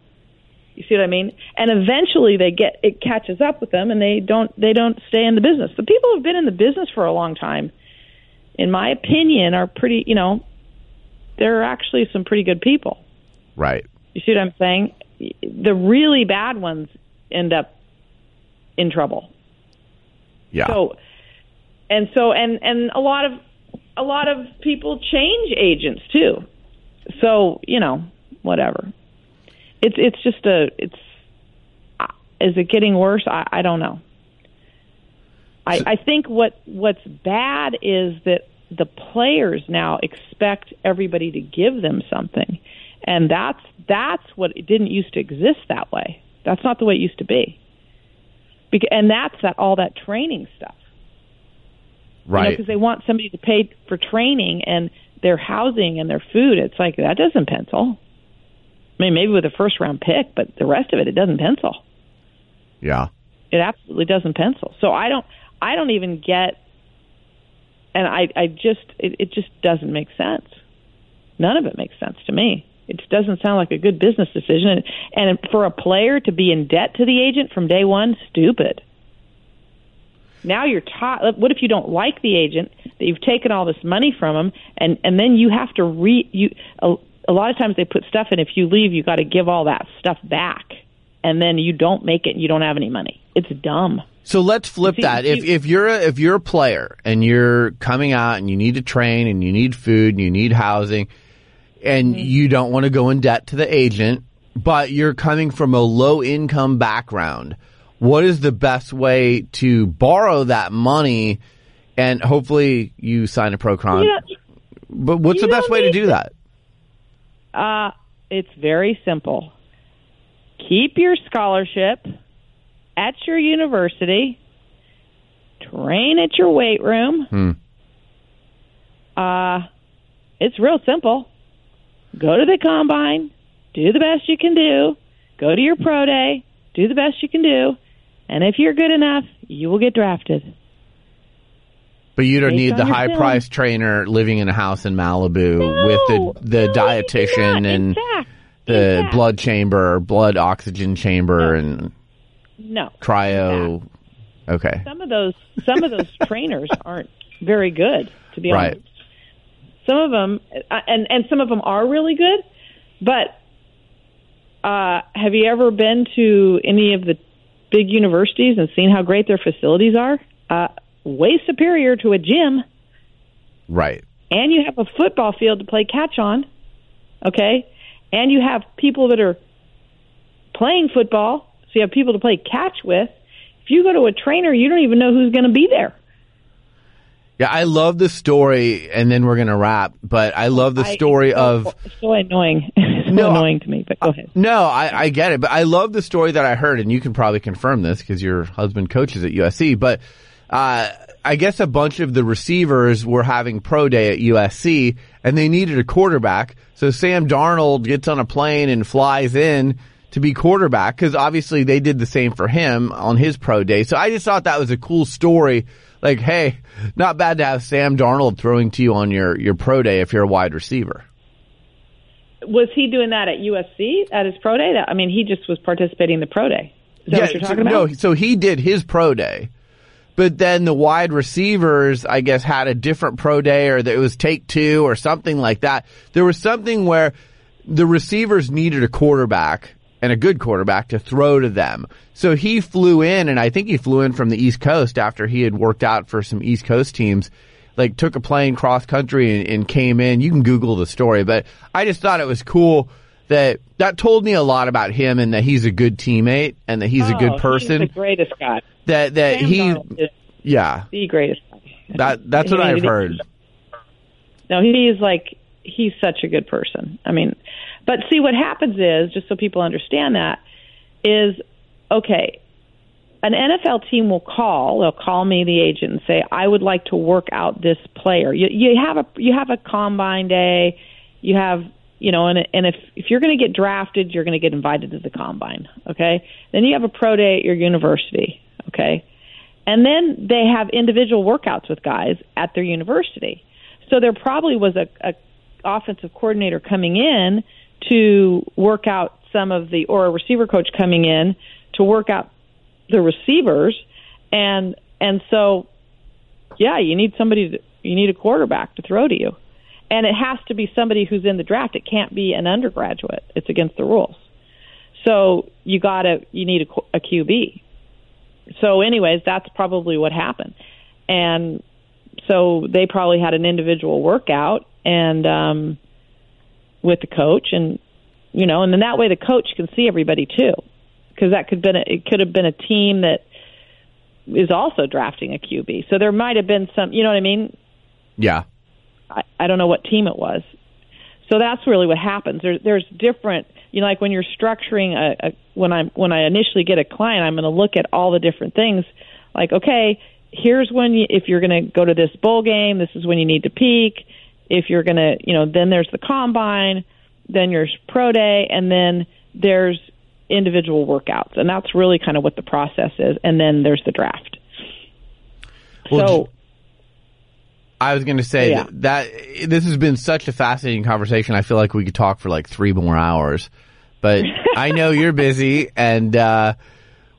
You see what I mean? And eventually they get it catches up with them, and they don't they don't stay in the business. The people who've been in the business for a long time, in my opinion, are pretty. You know, they're actually some pretty good people. Right. You see what I'm saying? The really bad ones end up in trouble. Yeah. So, and so, and and a lot of a lot of people change agents too. So you know, whatever. It's it's just a it's. uh, Is it getting worse? I, I don't know. I, I think what what's bad is that the players now expect everybody to give them something, and that's that's what it didn't used to exist that way. That's not the way it used to be. Bec- and that's that all that training stuff right. because they want somebody to pay for training and their housing and their food. It's like that doesn't pencil. I mean, maybe with a first round pick, but the rest of it, it doesn't pencil. yeah. It absolutely doesn't pencil. So I don't, I don't even get, and I, I just, it, it just doesn't make sense. None of it makes sense to me. It doesn't sound like a good business decision. And, and for a player to be in debt to the agent from day one, stupid. Now you're taught. What if you don't like the agent that you've taken all this money from him, and and then you have to re you. A, a lot of times they put stuff in. If you leave, you got to give all that stuff back, and then you don't make it. and You don't have any money. It's dumb. So let's flip See, that. If if you're a, if you're a player and you're coming out and you need to train and you need food and you need housing and Mm-hmm. you don't want to go in debt to the agent, but you're coming from a low income background, what is the best way to borrow that money and hopefully you sign a pro con? Know, but what's you the best way to do that? Uh, it's very simple. Keep your scholarship at your university. Train at your weight room. Hmm. Uh, it's real simple. Go to the combine. Do the best you can do. Go to your pro day. Do the best you can do. And if you're good enough, you will get drafted. But you don't based need the high film. priced trainer living in a house in Malibu No, with the the no, dietitian and the blood chamber blood oxygen chamber No. and No. cryo. Okay. Some of those some of those [LAUGHS] trainers aren't very good, to be Right. honest. Some of them, uh, and and some of them are really good, but uh, have you ever been to any of the big universities and seen how great their facilities are? Uh, way superior to a gym, Right. and you have a football field to play catch on. Okay, and you have people that are playing football, so you have people to play catch with. If you go to a trainer, you don't even know who's going to be there. Yeah, I love the story, and then we're gonna wrap. But I love the story it's so, of it's so annoying. [LAUGHS] So No, annoying to me. But go ahead. No, I, I get it, but I love the story that I heard, and you can probably confirm this because your husband coaches at USC. But uh, I guess a bunch of the receivers were having pro day at USC, and they needed a quarterback. So Sam Darnold gets on a plane and flies in to be quarterback because obviously they did the same for him on his pro day. So I just thought that was a cool story. Like, hey, not bad to have Sam Darnold throwing to you on your your pro day if you're a wide receiver. Was he doing that at USC at his pro day? I mean, he just was participating in the pro day. Is that what you're so- talking about? No, so he did his pro day, but then the wide receivers, I guess, had a different pro day, or that it was take two, or something like that. There was something where the receivers needed a quarterback and a good quarterback to throw to them. So he flew in, and I think he flew in from the East Coast after he had worked out for some East Coast teams. Like took a plane cross country and, and came in. You can Google the story, but I just thought it was cool that that told me a lot about him and that he's a good teammate and that he's a Oh, good person. He's the greatest guy. that that Sam he, is yeah, the greatest guy. that that's what I've heard. No, he's like he's such a good person. I mean, but see what happens is just so people understand that is okay. An NFL team will call. They'll call me, the agent, and say, "I would like to work out this player." You, you have a you have a combine day. You have you know, and and if if you're going to get drafted, you're going to get invited to the combine. Okay, then you have a pro day at your university. Okay, and then they have individual workouts with guys at their university. So there probably was a, a offensive coordinator coming in to work out some of the, or a receiver coach coming in to work out the receivers, and and so, yeah, you need somebody, to, you need a quarterback to throw to you, and it has to be somebody who's in the draft. It can't be an undergraduate. It's against the rules. So you gotta, you need a, a QB. So, anyways, that's probably what happened, and so they probably had an individual workout and um with the coach and you know and then that way the coach can see everybody too because that could been a, it could have been a team that is also drafting a QB so there might have been some you know what I mean? Yeah, I, I don't know what team it was. So that's really what happens. There, there's different you know like when you're structuring a, a when I'm when I initially get a client I'm going to look at all the different things. Like okay here's when you, if you're going to go to this bowl game, this is when you need to peak. If you're going to, you know, then there's the combine, then there's pro day, and then there's individual workouts, and that's really kind of what the process is. And then there's the draft. Well, so I was going to say Yeah. that, that this has been such a fascinating conversation. I feel like we could talk for like three more hours, but I know you're busy and, uh,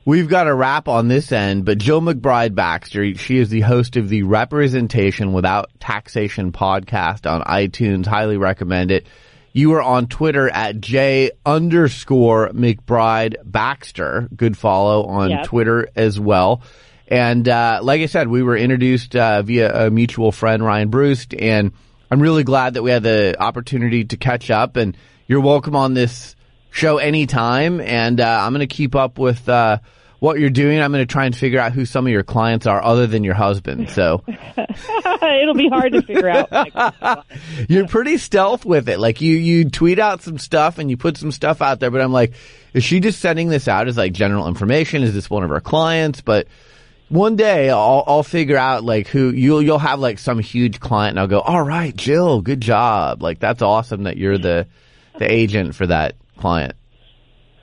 we've got a wrap on this end, but Jill McBride Baxter, she is the host of the Representation Without Taxation podcast on iTunes. Highly recommend it. You are on Twitter at J underscore McBride Baxter. Good follow on Yep. Twitter as well. And uh, like I said, we were introduced uh, via a mutual friend, Ryan Bruce, and I'm really glad that we had the opportunity to catch up. And you're welcome on this show anytime. And uh, I'm going to keep up with uh, what you're doing. I'm going to try and figure out who some of your clients are, other than your husband. So [LAUGHS] it'll be hard to figure out. [LAUGHS] you're pretty stealth with it. Like you, you tweet out some stuff and you put some stuff out there. But I'm like, is she just sending this out as like general information? Is this one of her clients? But one day I'll, I'll figure out like who you'll you'll have like some huge client and I'll go, all right, Jill, good job. Like that's awesome that you're the the agent for that client.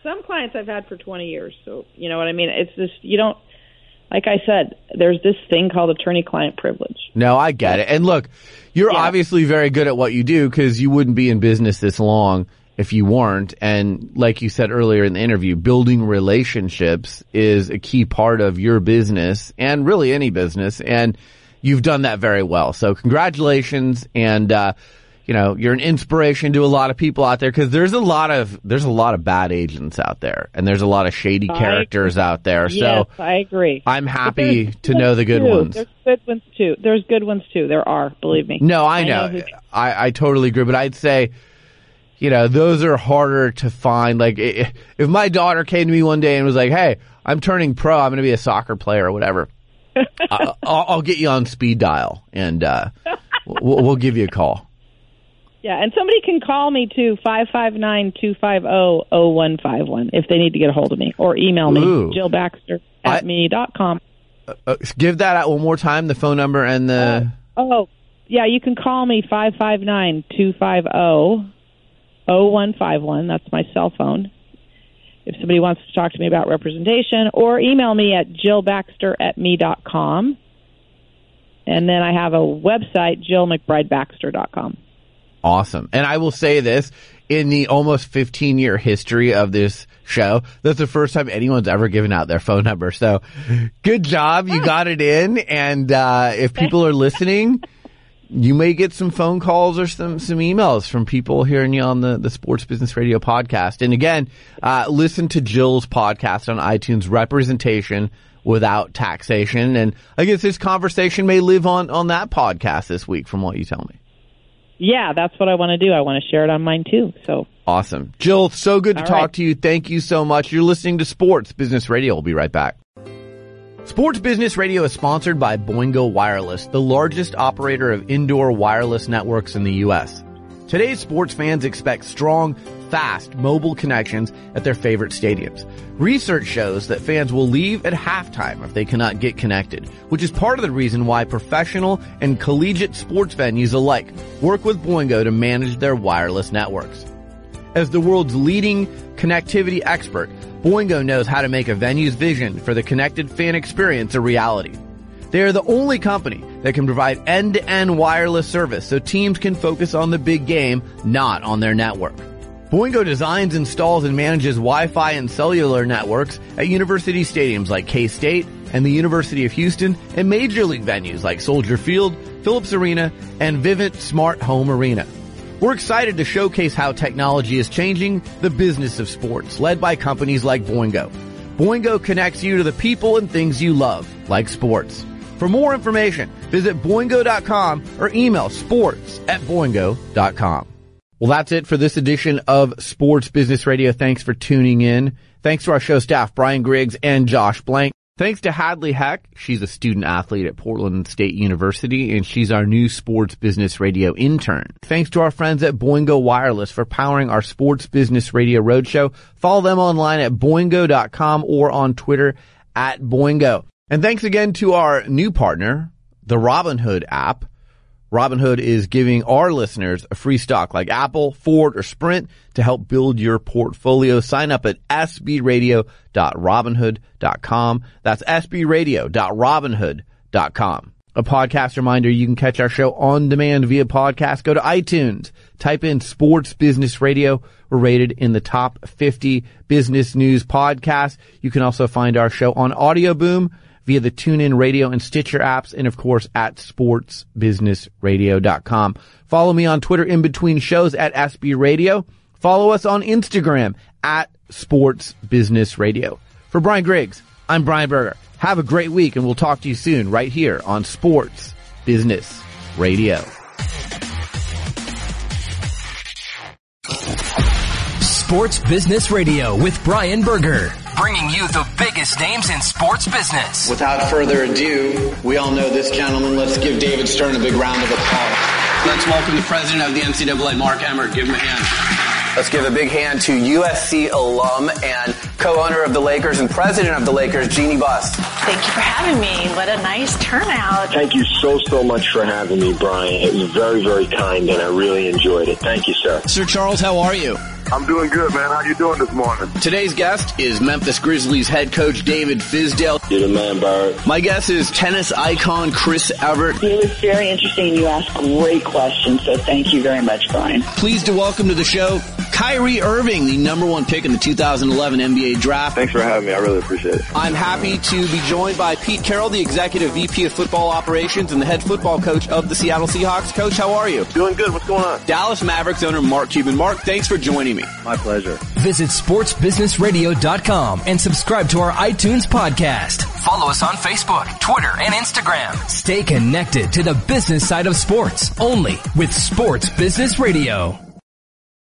Some clients I've had for 20 years, so you know what I mean. It's just you don't. like I said, there's this thing called attorney-client privilege. No, I get it. And look, you're Yeah. obviously very good at what you do because you wouldn't be in business this long if you weren't. And like you said earlier in the interview, building relationships is a key part of your business and really any business. And you've done that very well. So congratulations. And, uh, you know, you're an inspiration to a lot of people out there because there's a lot of, there's a lot of bad agents out there and there's a lot of shady characters out there. yes, So I agree. I'm happy to know the good too. ones. There's good ones too. There's good ones too. There are, believe me. No, I know. who- I, I totally agree, but I'd say, you know, those are harder to find. Like, if my daughter came to me one day and was like, "Hey, I'm turning pro. I'm going to be a soccer player or whatever," [LAUGHS] I, I'll, I'll get you on speed dial and uh, we'll, we'll give you a call. Yeah, and somebody can call me too, five five nine two five zero zero one five one if they need to get a hold of me, or email me, Ooh. Jill Baxter I- at me dot com. Uh, give that out one more time. The phone number and the. Oh, yeah, you can call me five five nine two five zero zero one five one. That's my cell phone. If somebody wants to talk to me about representation, or email me at jillbaxter at me dot com. And then I have a website, jillmcbridebaxter.com. Awesome. And I will say this in the almost 15 year history of this show, that's the first time anyone's ever given out their phone number. So good job. You got it in. And, uh, if people are listening, you may get some phone calls or some, some emails from people hearing you on the, the Sports Business Radio podcast. And again, uh, listen to Jill's podcast on iTunes, Representation Without Taxation. And I guess this conversation may live on, on that podcast this week from what you tell me. Yeah, that's what I want to do. I want to share it on mine too. So Awesome. Jill, so good to All talk right. to you. Thank you so much. You're listening to Sports Business Radio. We'll be right back. Sports Business Radio is sponsored by Boingo Wireless, the largest operator of indoor wireless networks in the U.S. Today's sports fans expect strong, fast, mobile connections at their favorite stadiums. Research shows that fans will leave at halftime if they cannot get connected, which is part of the reason why professional and collegiate sports venues alike work with Boingo to manage their wireless networks. As the world's leading connectivity expert, Boingo knows how to make a venue's vision for the connected fan experience a reality. They are the only company that can provide end-to-end wireless service so teams can focus on the big game, not on their network. Boingo designs, installs, and manages Wi-Fi and cellular networks at university stadiums like K-State and the University of Houston and major league venues like Soldier Field, Phillips Arena, and Vivint Smart Home Arena. We're excited to showcase how technology is changing the business of sports, led by companies like Boingo. Boingo connects you to the people and things you love, like sports. For more information, visit boingo.com or email sports at boingo.com. Well, that's it for this edition of Sports Business Radio. Thanks for tuning in. Thanks to our show staff, Brian Griggs and Josh Blank. Thanks to Hadley Heck. She's a student athlete at Portland State University and she's our new sports business radio intern. Thanks to our friends at Boingo Wireless for powering our sports business radio roadshow. Follow them online at boingo.com or on Twitter at Boingo. And thanks again to our new partner, the Robinhood app. Robinhood is giving our listeners a free stock like Apple, Ford, or Sprint to help build your portfolio. Sign up at sbradio.robinhood.com. That's sbradio.robinhood.com. A podcast reminder, you can catch our show on demand via podcast. Go to iTunes, type in Sports Business Radio. We're rated in the top 50 business news podcasts. You can also find our show on Audio Boom via the TuneIn Radio and Stitcher apps, and of course at sportsbusinessradio.com. Follow me on Twitter in between shows at SB Radio. Follow us on Instagram at Sports Business Radio. For Brian Griggs, I'm Brian Berger. Have a great week, and we'll talk to you soon right here on Sports Business Radio. Sports Business Radio with Brian Berger, bringing you the biggest names in sports business. Without further ado, we all know this gentleman. Let's give David Stern a big round of applause. Let's welcome the president of the NCAA, Mark Emmert. Give him a hand. Let's give a big hand to USC alum and co-owner of the Lakers and president of the Lakers, Jeanie Buss. Thank you for having me. What a nice turnout. Thank you so, so much for having me, Brian. It was very, very kind and I really enjoyed it. Thank you, sir. Sir Charles, how are you? I'm doing good, man. How you doing this morning? Today's guest is Memphis Grizzlies head coach David Fizdale. You're the man, Bird. My guest is tennis icon Chris Evert. It was very interesting. You asked great questions, so thank you very much, Brian. Pleased to welcome to the show Kyrie Irving, the number one pick in the 2011 NBA draft. Thanks for having me. I really appreciate it. I'm happy to be joined by Pete Carroll, the executive VP of football operations and the head football coach of the Seattle Seahawks. Coach, how are you? Doing good. What's going on? Dallas Mavericks owner Mark Cuban. Mark, thanks for joining me. My pleasure. Visit sportsbusinessradio.com and subscribe to our iTunes podcast. Follow us on Facebook, Twitter, and Instagram. Stay connected to the business side of sports only with Sports Business Radio.